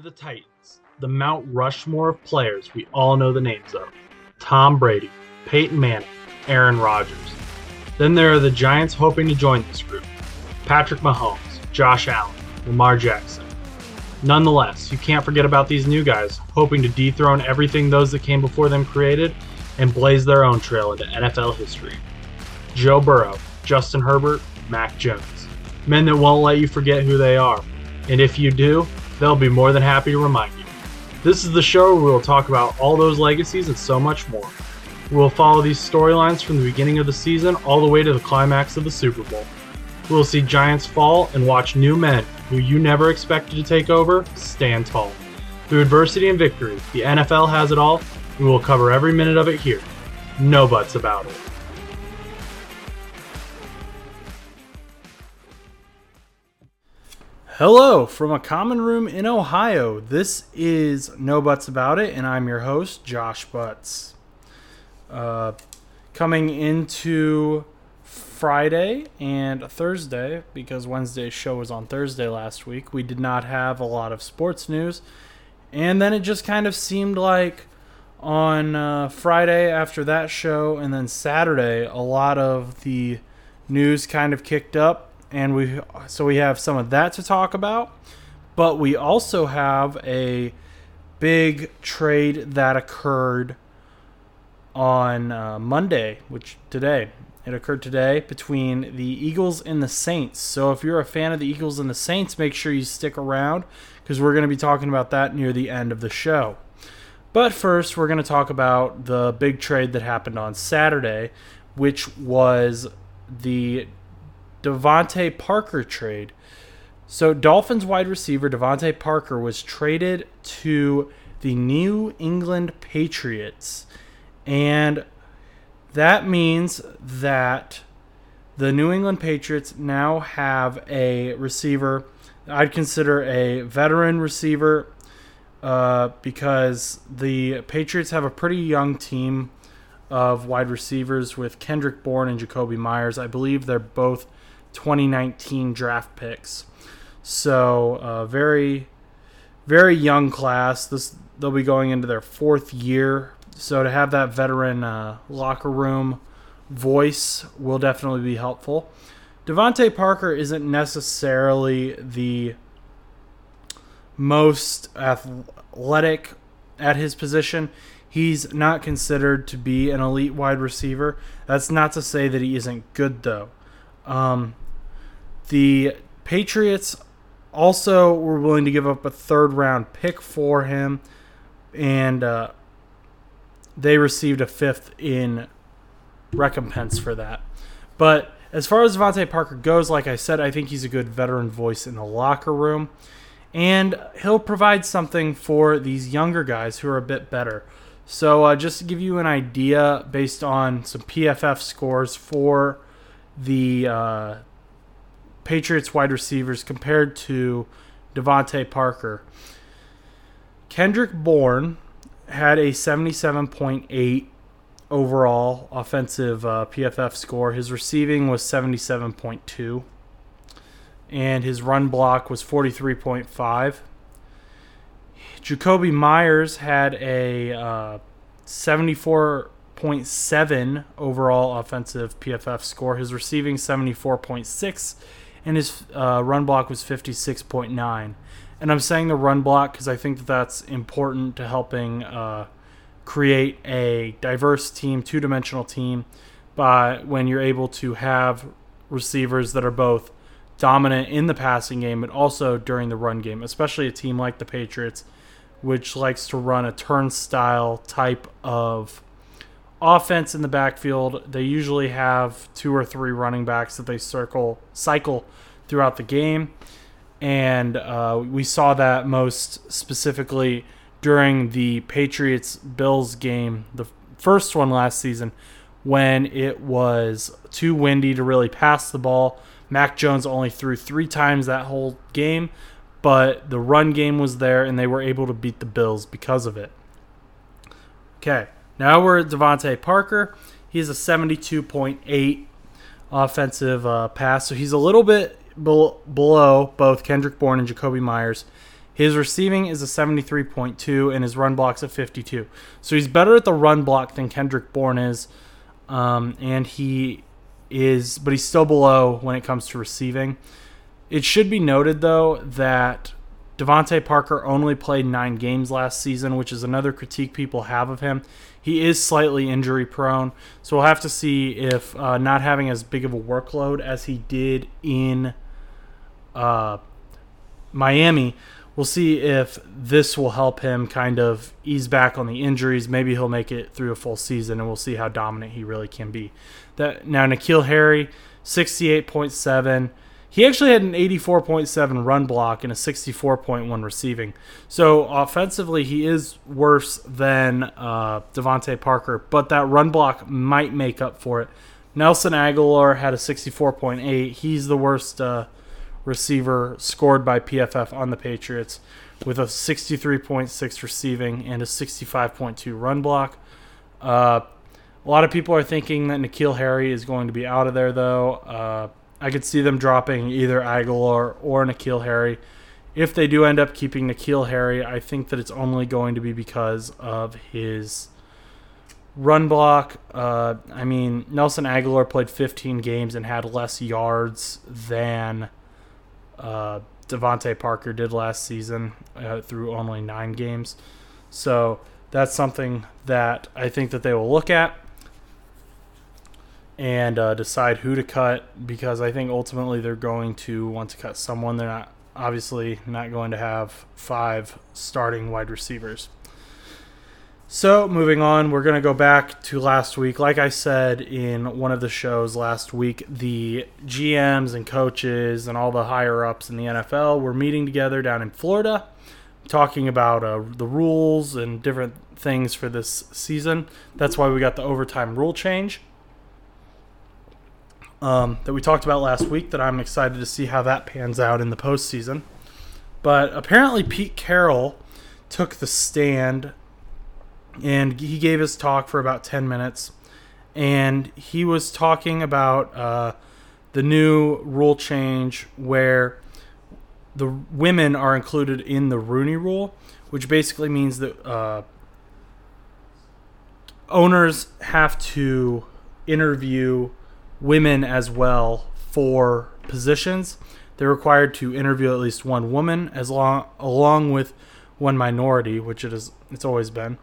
the Titans, the Mount Rushmore of players we all know the names of Tom Brady, Peyton Manning, Aaron Rodgers. Then there are the Giants hoping to join this group Patrick Mahomes, Josh Allen, Lamar Jackson. Nonetheless, you can't forget about these new guys hoping to dethrone everything those that came before them created and blaze their own trail into NFL history. Joe Burrow, Justin Herbert, Mac Jones. Men that won't let you forget who they are. And if you do, they'll be more than happy to remind you. This is the show where we'll talk about all those legacies and so much more. We'll follow these storylines from the beginning of the season all the way to the climax of the Super Bowl. We'll see giants fall and watch new men who you never expected to take over stand tall. Through adversity and victory, the NFL has it all. We will cover every minute of it here. No buts about it. Hello from a common room in Ohio. This is No Butts About It, and I'm your host, Josh Butts. Uh, coming into Friday and Thursday, because Wednesday's show was on Thursday last week, we did not have a lot of sports news. And then it just kind of seemed like on uh, Friday after that show, and then Saturday, a lot of the news kind of kicked up and we so we have some of that to talk about, but we also have a big trade that occurred on uh, Monday, which today it occurred today between the Eagles and the Saints. So if you're a fan of the Eagles and the Saints, make sure you stick around because we're going to be talking about that near the end of the show. But first, we're going to talk about the big trade that happened on Saturday, which was the DeVante Parker trade. So, Dolphins wide receiver DeVante Parker was traded to the New England Patriots. And that means that the New England Patriots now have a receiver I'd consider a veteran receiver uh, because the Patriots have a pretty young team of wide receivers with Kendrick Bourne and Jakobi Meyers. I believe they're both 2019 draft picks. So uh, very, very young class. This they'll be going into their fourth year. So to have that veteran uh, locker room voice will definitely be helpful. DeVante Parker isn't necessarily the most athletic at his position. He's not considered to be an elite wide receiver. That's not to say that he isn't good, though. Um, the Patriots also were willing to give up a third round pick for him, and uh, they received a fifth in recompense for that. But as far as DeVante Parker goes, like I said, I think he's a good veteran voice in the locker room. And he'll provide something for these younger guys who are a bit better. So, uh, just to give you an idea based on some PFF scores for the uh, Patriots wide receivers compared to DeVante Parker. Kendrick Bourne had a 77.8 overall offensive uh, PFF score. His receiving was 77.2, and his run block was 43.5. Jakobi Meyers had a uh, 74.7 overall offensive PFF score. His receiving 74.6 and his uh, run block was 56.9. And I'm saying the run block because I think that that's important to helping uh, create a diverse team, two dimensional team, by when you're able to have receivers that are both dominant in the passing game but also during the run game, especially a team like the Patriots, which likes to run a turnstile type of offense in the backfield. They usually have two or three running backs that they circle cycle throughout the game, and uh, we saw that most specifically during the Patriots Bills game, the first one last season, when it was too windy to really pass the ball. Mac Jones only threw three times that whole game, but the run game was there, and they were able to beat the Bills because of it. Okay, now we're at DeVante Parker. He's a 72.8 offensive uh, pass, so he's a little bit below both Kendrick Bourne and Jakobi Meyers. His receiving is a 73.2 and his run block's a 52. So he's better at the run block than Kendrick Bourne is. Um, and he is, but he's still below when it comes to receiving. It should be noted, though, that DeVante Parker only played nine games last season, which is another critique people have of him. He is slightly injury prone, so we'll have to see if uh, not having as big of a workload as he did in uh, Miami we'll see if this will help him kind of ease back on the injuries. Maybe he'll make it through a full season, and we'll see how dominant he really can be. That now N'Keal Harry, sixty-eight point seven. He actually had an 84.7 run block and a 64.1 receiving. So offensively, he is worse than uh, DeVante Parker, but that run block might make up for it. Nelson Agholor had a 64.8. He's the worst uh, receiver scored by PFF on the Patriots with a 63.6 receiving and a 65.2 run block. Uh, a lot of people are thinking that N'Keal Harry is going to be out of there, though. Uh, I could see them dropping either Agholor or N'Keal Harry. If they do end up keeping N'Keal Harry, I think that it's only going to be because of his run block. Uh, I mean, Nelson Agholor played 15 games and had less yards than uh, DeVante Parker did last season uh, through only nine games. So that's something that I think that they will look at and uh, decide who to cut because I think ultimately they're going to want to cut someone. They're not obviously not going to have five starting wide receivers. So, moving on, we're going to go back to last week. Like I said in one of the shows last week, the GMs and coaches and all the higher ups in the NFL were meeting together down in Florida, talking about uh, the rules and different things for this season. That's why we got the overtime rule change um, that we talked about last week, that I'm excited to see how that pans out in the postseason. But apparently, Pete Carroll took the stand and he gave his talk for about 10 minutes and he was talking about uh, the new rule change where the women are included in the Rooney Rule, which basically means that uh, owners have to interview women as well for positions. They're required to interview at least one woman as long along with one minority, which it is it's always been.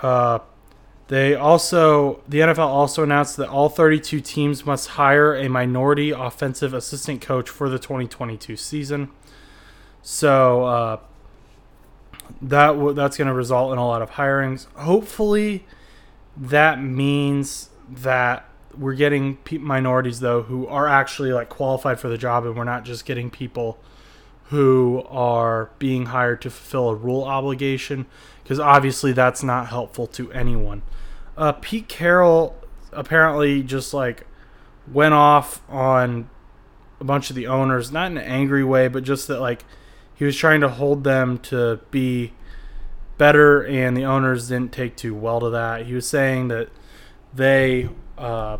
Uh, they also, the NFL also announced that all 32 teams must hire a minority offensive assistant coach for the 2022 season. So uh, that w- that's going to result in a lot of hirings. Hopefully, that means that we're getting pe- minorities though who are actually like qualified for the job, and we're not just getting people who are being hired to fulfill a rule obligation because obviously that's not helpful to anyone. Uh, Pete Carroll apparently just like went off on a bunch of the owners, not in an angry way, but just that like he was trying to hold them to be better, and the owners didn't take too well to that. He was saying that they uh,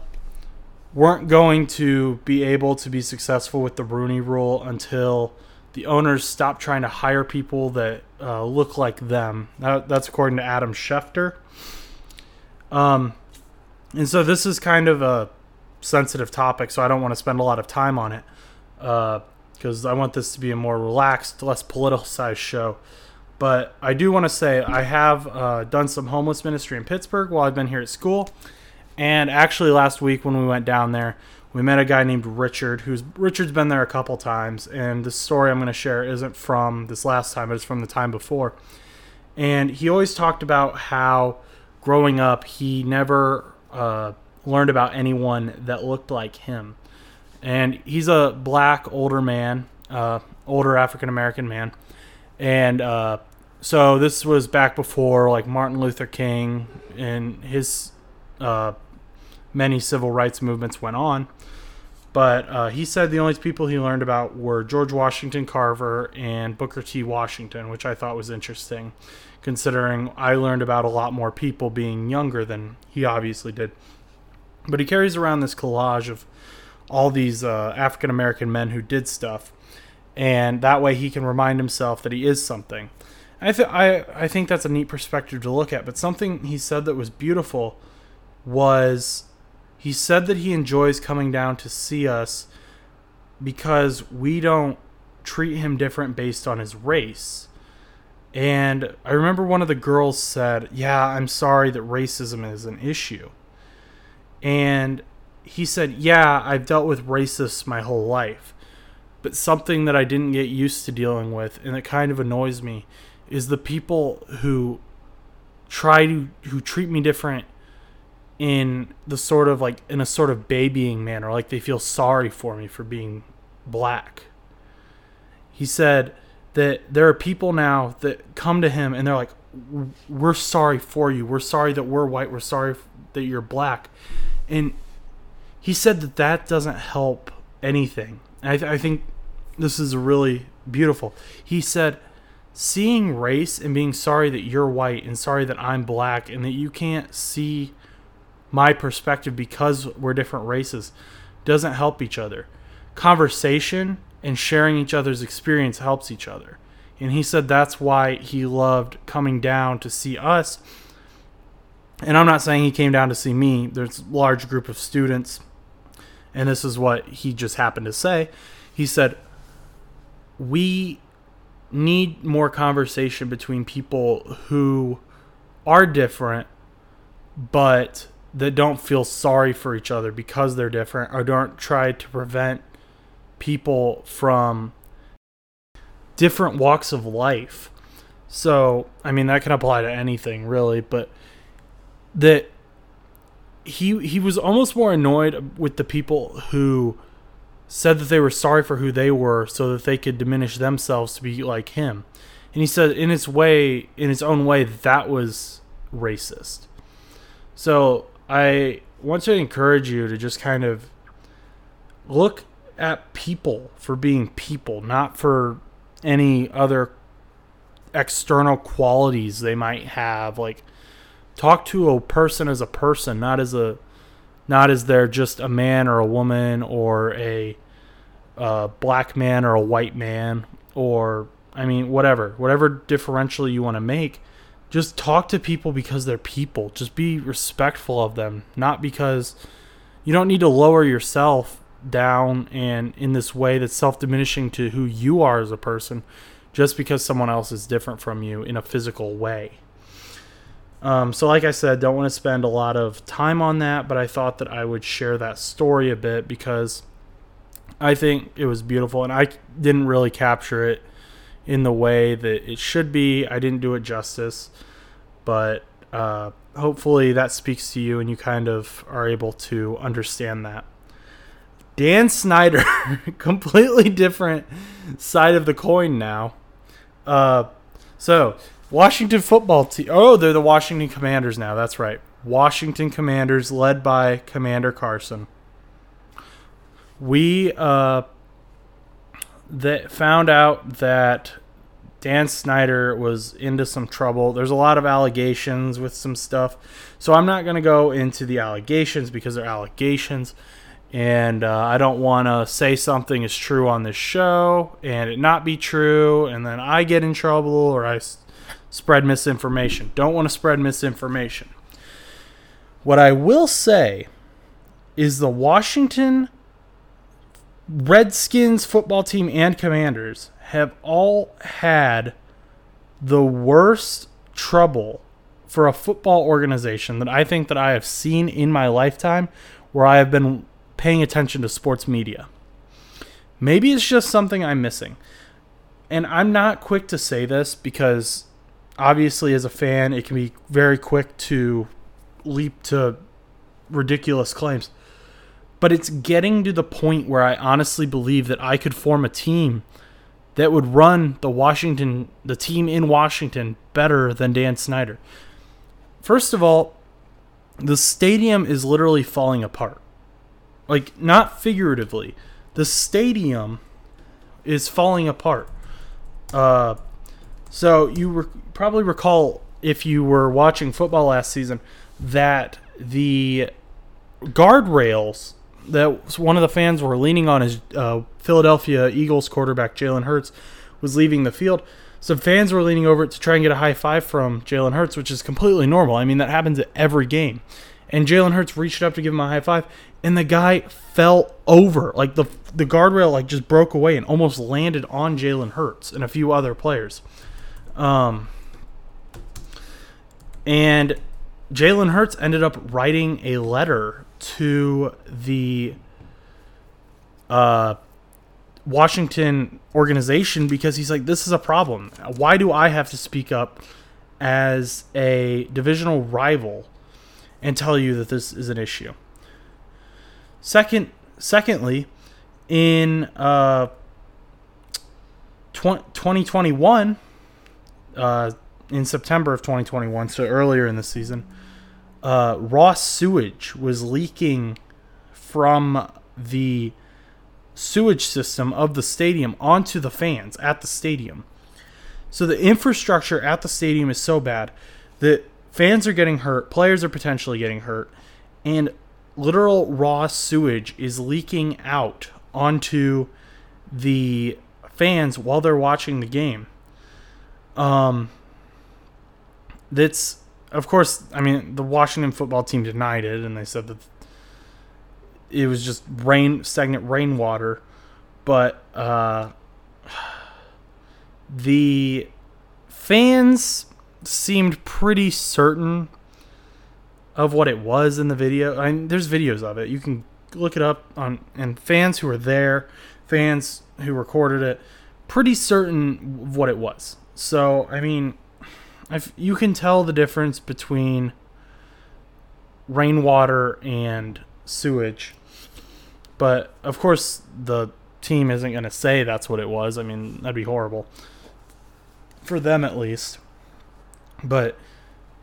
weren't going to be able to be successful with the Rooney Rule until the owners stop trying to hire people that uh, look like them. That, that's according to Adam Schefter. Um, and so this is kind of a sensitive topic, so I don't want to spend a lot of time on it because uh, I want this to be a more relaxed, less politicized show. But I do want to say I have uh, done some homeless ministry in Pittsburgh while I've been here at school. And actually, last week when we went down there, we met a guy named Richard, who's Richard's been there a couple times, and the story I'm going to share isn't from this last time, but it's from the time before. And he always talked about how growing up he never uh, learned about anyone that looked like him. And he's a black older man, uh, older African American man, and uh, so this was back before like Martin Luther King and his uh, many civil rights movements went on. But uh, he said the only people he learned about were George Washington Carver and Booker T. Washington, which I thought was interesting, considering I learned about a lot more people being younger than he obviously did. But he carries around this collage of all these uh, African American men who did stuff. and that way he can remind himself that he is something. I th- I I think that's a neat perspective to look at. But something he said that was beautiful was he said that he enjoys coming down to see us because we don't treat him different based on his race. And I remember one of the girls said, "Yeah, I'm sorry that racism is an issue." And he said, "Yeah, I've dealt with racists my whole life." But something that I didn't get used to dealing with and it kind of annoys me is the people who try to who treat me different in the sort of like in a sort of babying manner like they feel sorry for me for being black. He said that there are people now that come to him and they're like we're sorry for you. We're sorry that we're white. We're sorry that you're black. And he said that that doesn't help anything. I, th- I think this is really beautiful. He said seeing race and being sorry that you're white and sorry that i'm black and that you can't see my perspective because we're different races doesn't help each other conversation and sharing each other's experience helps each other. And he said that's why he loved coming down to see us. And I'm not saying he came down to see me. There's a large group of students. And this is what he just happened to say. He said, We need more conversation between people who are different, but that don't feel sorry for each other because they're different or don't try to prevent people from different walks of life. So, I mean, that can apply to anything really, but that he he was almost more annoyed with the people who said that they were sorry for who they were so that they could diminish themselves to be like him. And he said in its way in its own way that was racist. So, I want to encourage you to just kind of look at people for being people, not for any other external qualities they might have. Like talk to a person as a person, not as a not as they're just a man or a woman or a black man or a white man or I mean whatever, whatever differential you want to make. Just talk to people because they're people. Just be respectful of them, not because you don't need to lower yourself down and in this way that's self diminishing to who you are as a person just because someone else is different from you in a physical way. Um, so, like I said, don't want to spend a lot of time on that, but I thought that I would share that story a bit because I think it was beautiful and I didn't really capture it in the way that it should be. I didn't do it justice, but uh, hopefully that speaks to you and you kind of are able to understand that. Dan Snyder, completely different side of the coin now. Uh, so Washington football team. Oh, they're the Washington Commanders now. That's right. Washington Commanders, led by Commander Carson. We uh, that found out that Dan Snyder was into some trouble. There's a lot of allegations with some stuff, so I'm not going to go into the allegations because they're allegations and uh, I don't want to say something is true on this show and it not be true, and then I get in trouble or I s- spread misinformation. Don't want to spread misinformation. What I will say is the Washington Redskins football team and Commanders have all had the worst trouble for a football organization that I think that I have seen in my lifetime where I have been paying attention to sports media. Maybe it's just something I'm missing. And I'm not quick to say this because obviously, as a fan, it can be very quick to leap to ridiculous claims. But it's getting to the point where I honestly believe that I could form a team that would run the Washington, the team in Washington, better than Dan Snyder. First of all, the stadium is literally falling apart. Like, not figuratively. The stadium is falling apart. Uh, so you re- probably recall if you were watching football last season that the guardrails that one of the fans were leaning on his uh, Philadelphia Eagles quarterback Jalen Hurts was leaving the field. Some fans were leaning over to try and get a high five from Jalen Hurts, which is completely normal. I mean, that happens at every game. And Jalen Hurts reached up to give him a high five, and the guy fell over. Like the the guardrail like just broke away and almost landed on Jalen Hurts and a few other players. Um, and Jalen Hurts ended up writing a letter to the uh, Washington organization because he's like, this is a problem. Why do I have to speak up as a divisional rival and tell you that this is an issue? Second, secondly, in uh, 2021, uh, in September of 2021, so earlier in the season, uh, raw sewage was leaking from the sewage system of the stadium onto the fans at the stadium. So the infrastructure at the stadium is so bad that fans are getting hurt, players are potentially getting hurt, and literal raw sewage is leaking out onto the fans while they're watching the game. Um, that's of course. I mean, the Washington football team denied it, and they said that it was just rain, stagnant rainwater. But uh, the fans seemed pretty certain of what it was in the video. I mean, there's videos of it. You can look it up on and fans who were there, fans who recorded it, pretty certain of what it was. So, I mean, You can tell the difference between rainwater and sewage. But of course, the team isn't going to say that's what it was. I mean, that'd be horrible for them at least. But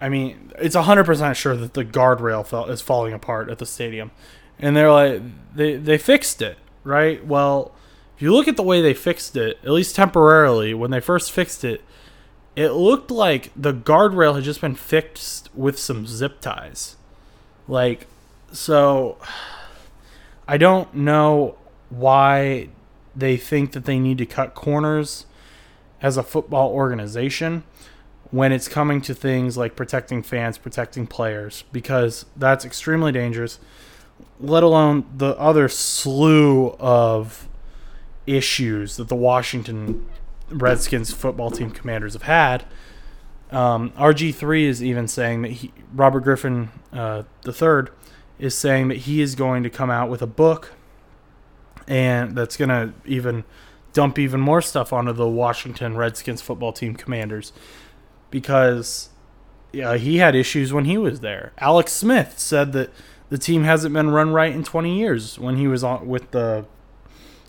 I mean, it's hundred percent sure that the guardrail fell, is falling apart at the stadium, and they're like, they they fixed it, right? Well, if you look at the way they fixed it, at least temporarily, when they first fixed it, it looked like the guardrail had just been fixed with some zip ties. Like, so I don't know why they think that they need to cut corners as a football organization when it's coming to things like protecting fans, protecting players, because that's extremely dangerous, let alone the other slew of issues that the Washington Redskins football team commanders have had. Um, RG3 is even saying that he, Robert Griffin uh, III is saying that he is going to come out with a book and that's going to even dump even more stuff onto the Washington Redskins football team commanders because yeah, he had issues when he was there. Alex Smith said that the team hasn't been run right in 20 years when he was on with the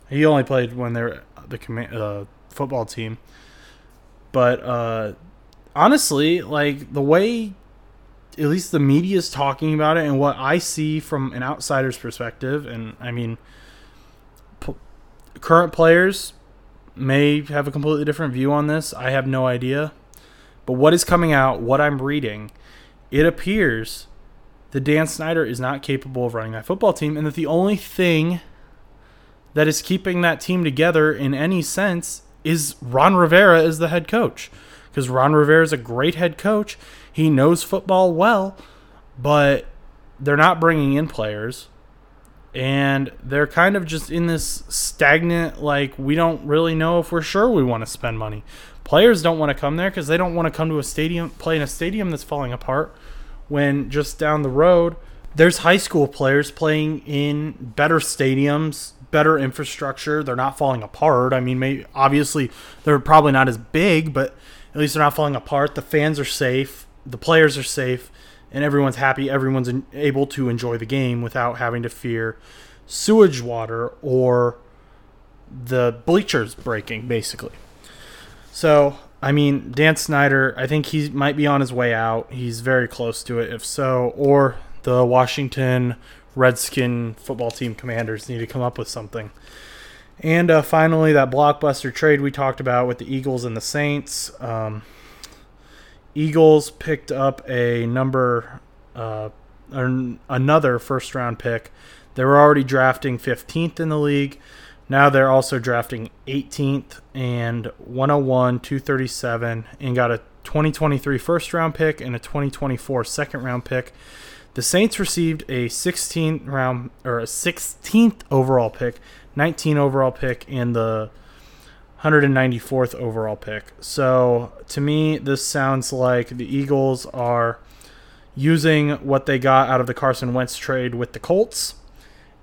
he only played when they're the command, uh, football team. But uh, honestly, like the way at least the media is talking about it and what I see from an outsider's perspective, and I mean, p- current players may have a completely different view on this. I have no idea. But what is coming out, what I'm reading, it appears that Dan Snyder is not capable of running that football team, and that the only thing that is keeping that team together in any sense is Ron Rivera as the head coach. Because Ron Rivera is a great head coach. He knows football well, but they're not bringing in players. And they're kind of just in this stagnant, like, we don't really know if we're sure we want to spend money. Players don't want to come there because they don't want to come to a stadium, play in a stadium that's falling apart when just down the road, there's high school players playing in better stadiums better infrastructure. They're not falling apart. I mean, maybe, obviously they're probably not as big, but at least they're not falling apart. The fans are safe, the players are safe, and everyone's happy. Everyone's able to enjoy the game without having to fear sewage water or the bleachers breaking, basically. So, I mean, Dan Snyder, I think he might be on his way out. He's very close to it, if so, or the Washington Redskin football team commanders need to come up with something. And uh, finally, that blockbuster trade we talked about with the Eagles and the Saints. Um, Eagles picked up a number, uh, another first round pick They were already drafting 15th in the league. Now they're also drafting 18th and 101, 237, and got a 2023 first round pick and a 2024 second round pick. The Saints received a 16th round or a 16th overall pick, 19 overall pick, and the 194th overall pick. So to me, this sounds like the Eagles are using what they got out of the Carson Wentz trade with the Colts,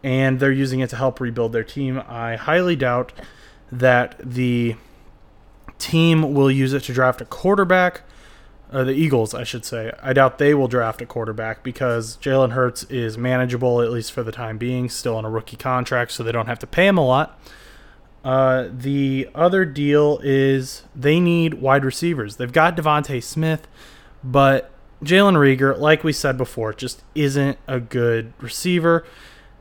and they're using it to help rebuild their team. I highly doubt that the team will use it to draft a quarterback. Uh, the Eagles, I should say. I doubt they will draft a quarterback because Jalen Hurts is manageable, at least for the time being, still on a rookie contract, so they don't have to pay him a lot. Uh, the other deal is they need wide receivers. They've got DeVonta Smith, but Jalen Reagor, like we said before, just isn't a good receiver.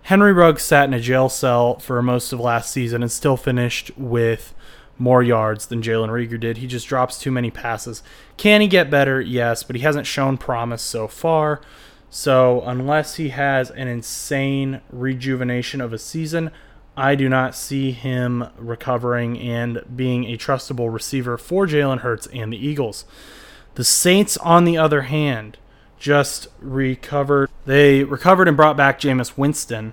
Henry Ruggs sat in a jail cell for most of last season and still finished with more yards than Jalen Reagor did. He just drops too many passes. Can he get better? Yes, but he hasn't shown promise so far. So, unless he has an insane rejuvenation of a season, I do not see him recovering and being a trustable receiver for Jalen Hurts and the Eagles. The Saints, on the other hand, just recovered. They recovered and brought back Jameis Winston.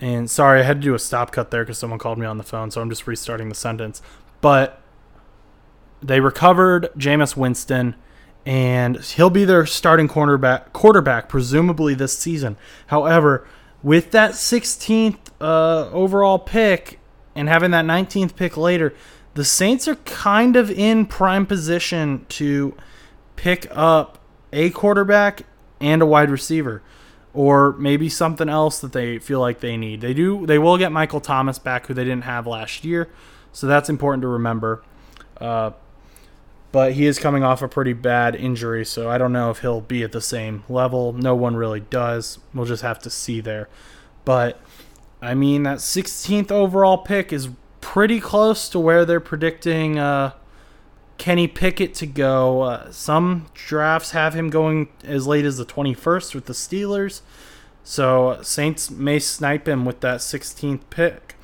And sorry, I had to do a stop cut there because someone called me on the phone, so I'm just restarting the sentence. But they recovered Jameis Winston, and he'll be their starting cornerback, quarterback, presumably this season. However, with that 16th uh, overall pick and having that 19th pick later, the Saints are kind of in prime position to pick up a quarterback and a wide receiver or maybe something else that they feel like they need. They do they will get Michael Thomas back who they didn't have last year. So that's important to remember. Uh, but he is coming off a pretty bad injury, so I don't know if he'll be at the same level. No one really does. We'll just have to see there. But I mean, that 16th overall pick is pretty close to where they're predicting uh, Kenny Pickett to go. Uh, some drafts have him going as late as the 21st with the Steelers. So Saints may snipe him with that 16th pick.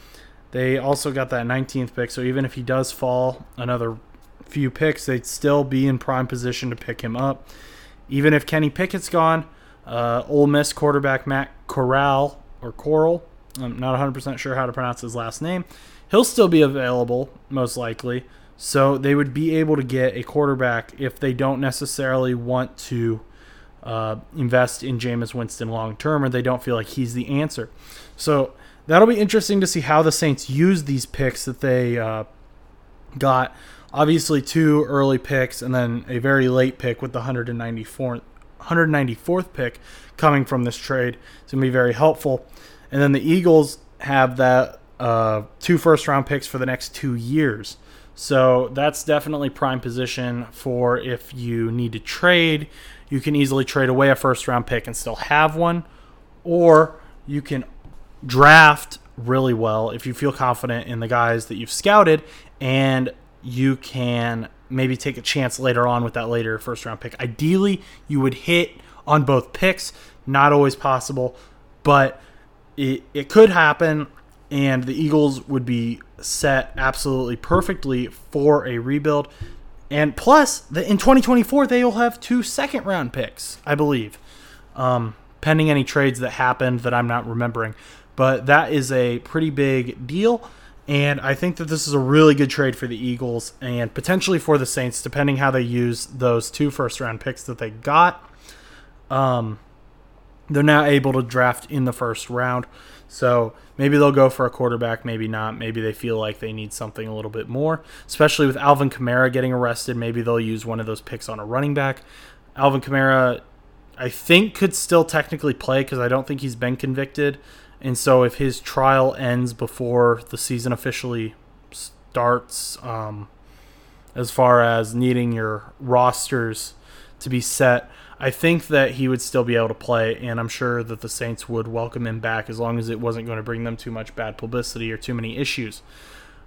They also got that 19th pick, so even if he does fall another few picks, they'd still be in prime position to pick him up. Even if Kenny Pickett's gone, uh, Ole Miss quarterback Matt Corral or Coral, I'm not 100% sure how to pronounce his last name. He'll still be available, most likely. So they would be able to get a quarterback if they don't necessarily want to uh, invest in Jameis Winston long term or they don't feel like he's the answer. So that'll be interesting to see how the Saints use these picks that they uh, got. Obviously, two early picks and then a very late pick with the 194th, 194th pick coming from this trade. It's going to be very helpful. And then the Eagles have that uh, two first round picks for the next two years. So that's definitely prime position for if you need to trade. You can easily trade away a first round pick and still have one, or you can draft really well if you feel confident in the guys that you've scouted and you can maybe take a chance later on with that later first round pick. Ideally, you would hit on both picks. Not always possible, but it, it could happen, and the Eagles would be set absolutely perfectly for a rebuild. And plus, the, in 2024, they will have two second round picks, I believe, um, pending any trades that happened that I'm not remembering. But that is a pretty big deal. And I think that this is a really good trade for the Eagles and potentially for the Saints, depending how they use those two first round picks that they got. Um, they're now able to draft in the first round. So maybe they'll go for a quarterback, maybe not. Maybe they feel like they need something a little bit more, especially with Alvin Kamara getting arrested. Maybe they'll use one of those picks on a running back. Alvin Kamara, I think, could still technically play because I don't think he's been convicted. And so if his trial ends before the season officially starts, um, as far as needing your rosters to be set, I think that he would still be able to play, and I'm sure that the Saints would welcome him back as long as it wasn't going to bring them too much bad publicity or too many issues.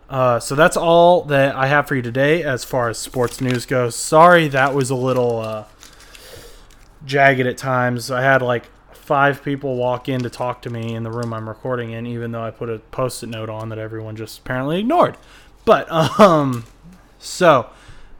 Uh, so that's all that I have for you today as far as sports news goes. Sorry that was a little uh, jagged at times. I had like five people walk in to talk to me in the room I'm recording in, even though I put a post-it note on that everyone just apparently ignored. But um, so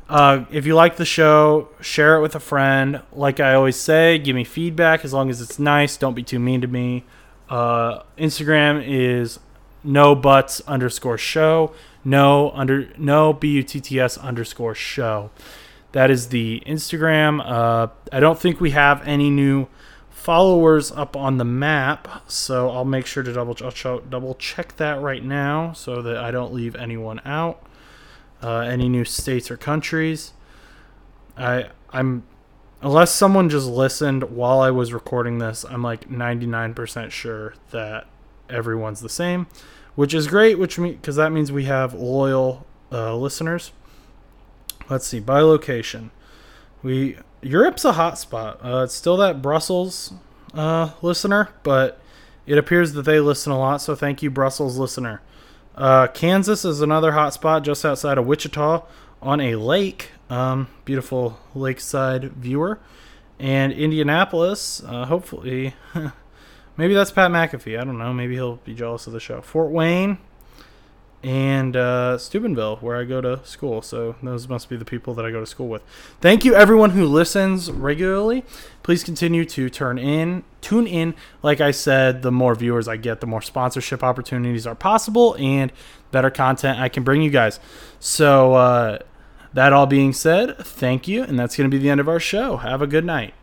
uh, if you like the show, share it with a friend. Like I always say, give me feedback as long as it's nice. Don't be too mean to me. Uh, Instagram is no buts underscore show. No under no b u t t s underscore show. That is the Instagram. Uh, I don't think we have any new followers up on the map, so I'll make sure to double double check that right now so that I don't leave anyone out. Uh, any new states or countries. I I'm unless someone just listened while I was recording this, I'm like 99% sure that everyone's the same, which is great. Which mean because that means we have loyal uh, listeners. Let's see by location. We Europe's a hotspot. Uh, it's still that Brussels uh, listener, but it appears that they listen a lot. So thank you, Brussels listener. Uh, Kansas is another hotspot just outside of Wichita on a lake. Um, beautiful lakeside viewer. And Indianapolis, uh, hopefully, maybe that's Pat McAfee. I don't know. Maybe he'll be jealous of the show. Fort Wayne, and uh, Steubenville, where I go to school. So those must be the people that I go to school with. Thank you, everyone who listens regularly. Please continue to turn in, tune in. Like I said, the more viewers I get, the more sponsorship opportunities are possible, and better content I can bring you guys. So uh, that all being said, thank you, and that's going to be the end of our show. Have a good night.